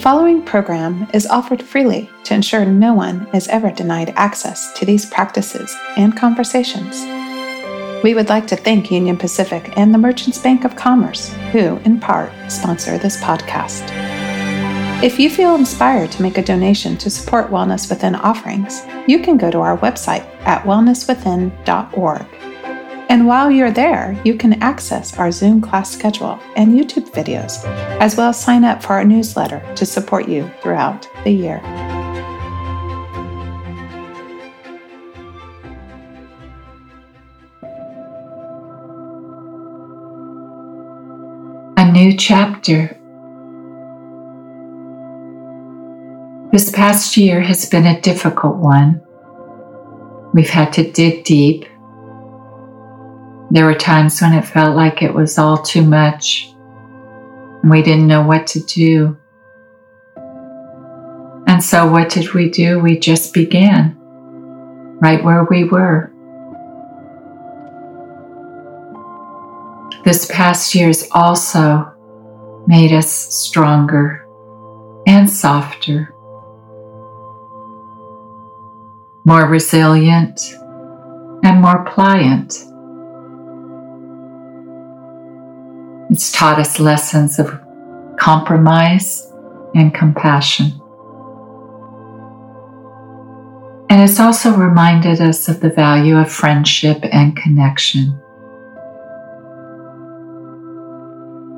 The following program is offered freely to ensure no one is ever denied access to these practices and conversations. We would like to thank Union Pacific and the Merchants Bank of Commerce, who, in part, sponsor this podcast. If you feel inspired to make a donation to support Wellness Within offerings, you can go to our website at wellnesswithin.org and while you're there, you can access our Zoom class schedule and YouTube videos, as well as sign up for our newsletter to support you throughout the year. A new chapter. This past year has been a difficult one. We've had to dig deep there were times when it felt like it was all too much and we didn't know what to do. And so, what did we do? We just began right where we were. This past year's also made us stronger and softer, more resilient and more pliant. It's taught us lessons of compromise and compassion. And it's also reminded us of the value of friendship and connection.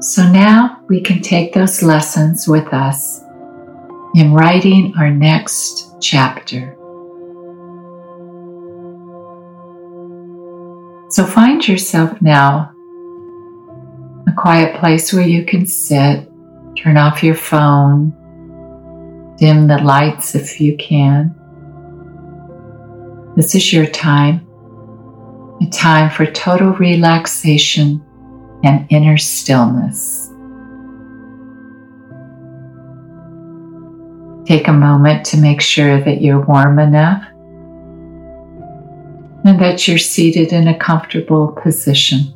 So now we can take those lessons with us in writing our next chapter. So find yourself now a quiet place where you can sit, turn off your phone, dim the lights if you can. This is your time, a time for total relaxation and inner stillness. Take a moment to make sure that you're warm enough and that you're seated in a comfortable position.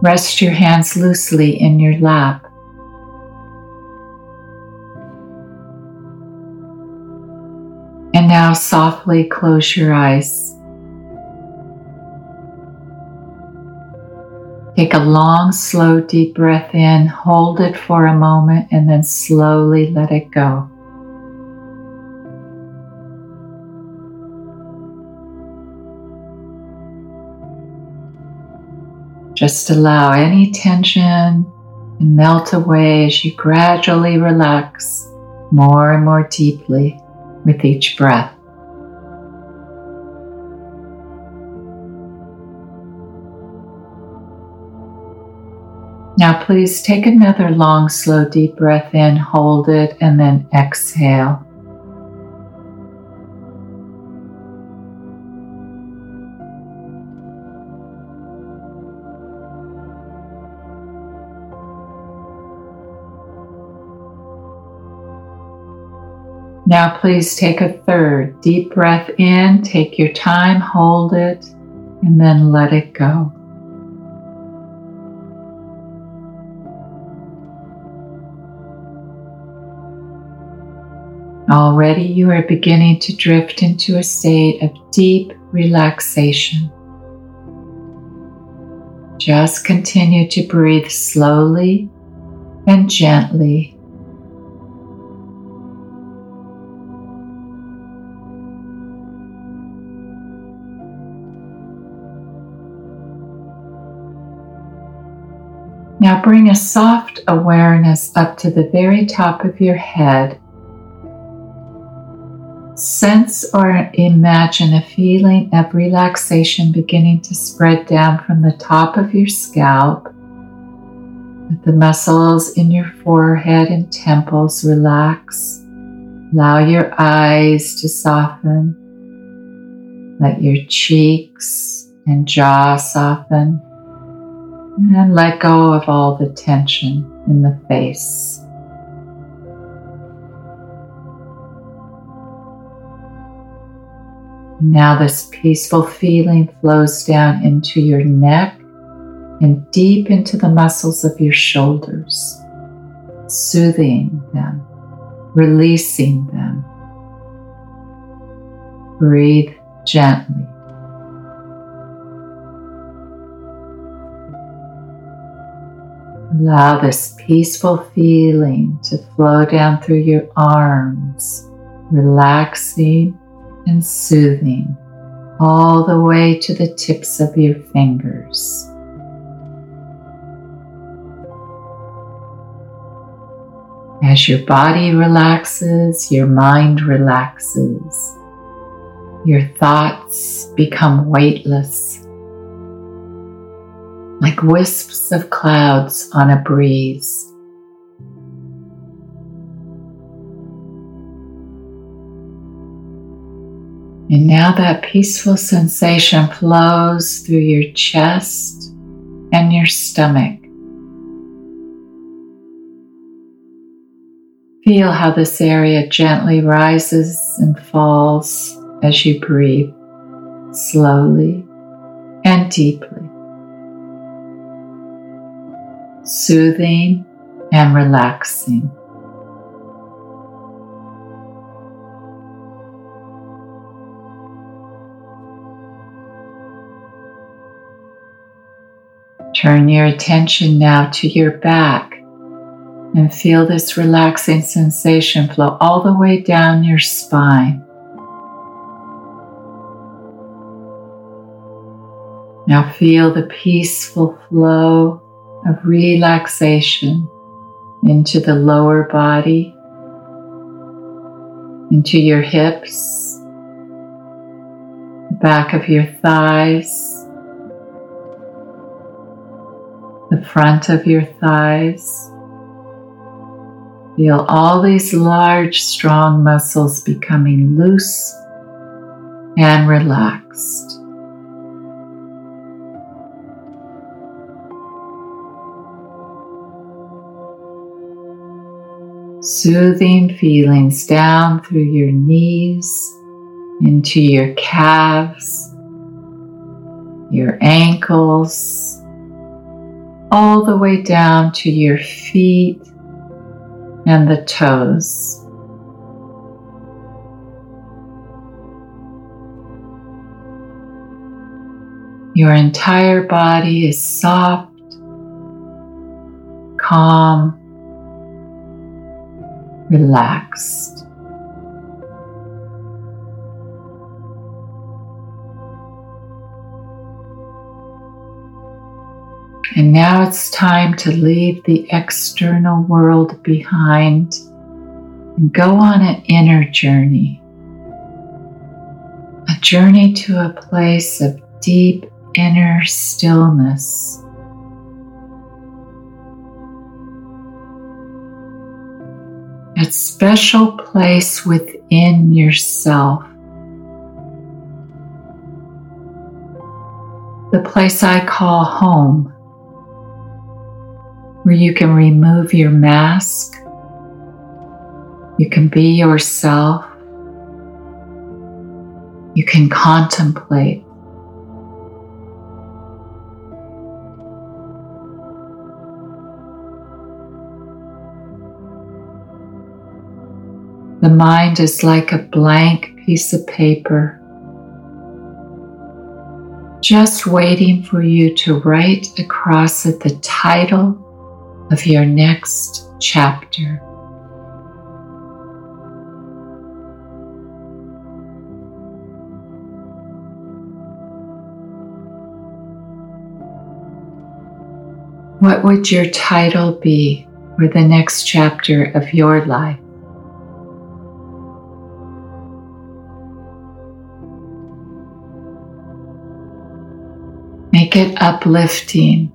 Rest your hands loosely in your lap. And now softly close your eyes. Take a long, slow, deep breath in, hold it for a moment, and then slowly let it go. Just allow any tension to melt away as you gradually relax more and more deeply with each breath. Now, please take another long, slow, deep breath in, hold it, and then exhale. Now, please take a third deep breath in, take your time, hold it, and then let it go. Already, you are beginning to drift into a state of deep relaxation. Just continue to breathe slowly and gently Now bring a soft awareness up to the very top of your head. Sense or imagine a feeling of relaxation beginning to spread down from the top of your scalp. Let the muscles in your forehead and temples relax. Allow your eyes to soften. Let your cheeks and jaw soften and let go of all the tension in the face. Now, this peaceful feeling flows down into your neck and deep into the muscles of your shoulders, soothing them, releasing them. Breathe gently. Allow this peaceful feeling to flow down through your arms, relaxing and soothing all the way to the tips of your fingers. As your body relaxes, your mind relaxes. Your thoughts become weightless like wisps of clouds on a breeze. And now that peaceful sensation flows through your chest and your stomach. Feel how this area gently rises and falls as you breathe slowly and deeply soothing and relaxing. Turn your attention now to your back and feel this relaxing sensation flow all the way down your spine. Now feel the peaceful flow of relaxation into the lower body, into your hips, the back of your thighs, the front of your thighs. Feel all these large, strong muscles becoming loose and relaxed. Soothing feelings down through your knees, into your calves, your ankles, all the way down to your feet and the toes. Your entire body is soft, calm, relaxed. And now it's time to leave the external world behind and go on an inner journey. A journey to a place of deep inner stillness. That special place within yourself. The place I call home, where you can remove your mask, you can be yourself, you can contemplate. The mind is like a blank piece of paper, just waiting for you to write across it the title of your next chapter. What would your title be for the next chapter of your life? Make it uplifting,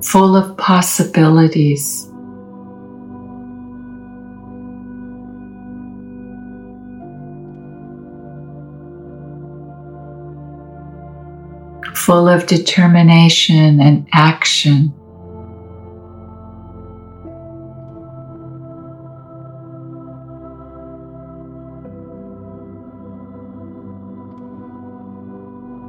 full of possibilities. Full of determination and action.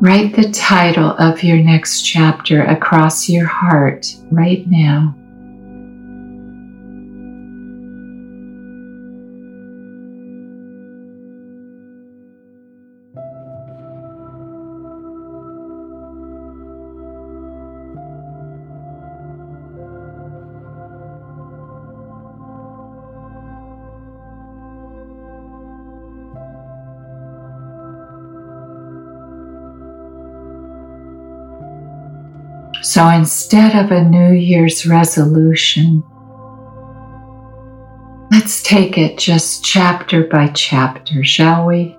Write the title of your next chapter across your heart right now. So instead of a New Year's resolution, let's take it just chapter by chapter, shall we?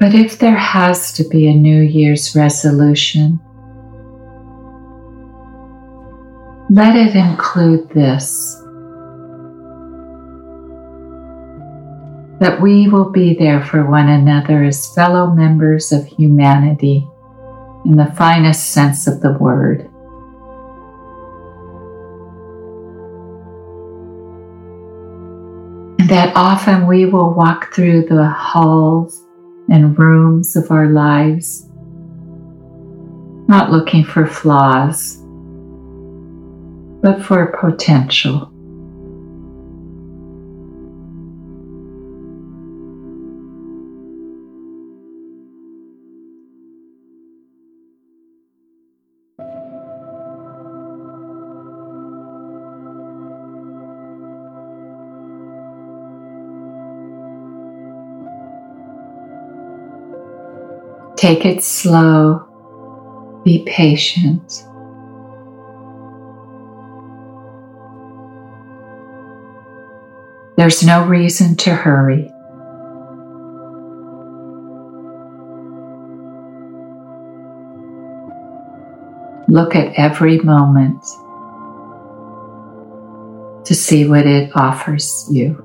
But if there has to be a New Year's resolution, let it include this that we will be there for one another as fellow members of humanity in the finest sense of the word. And that often we will walk through the halls and rooms of our lives, not looking for flaws, but for potential. Take it slow. Be patient. There's no reason to hurry. Look at every moment to see what it offers you.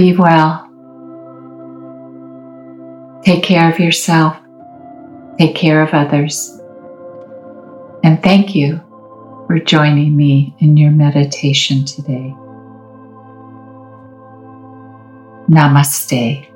Be well. Take care of yourself. Take care of others. And thank you for joining me in your meditation today. Namaste.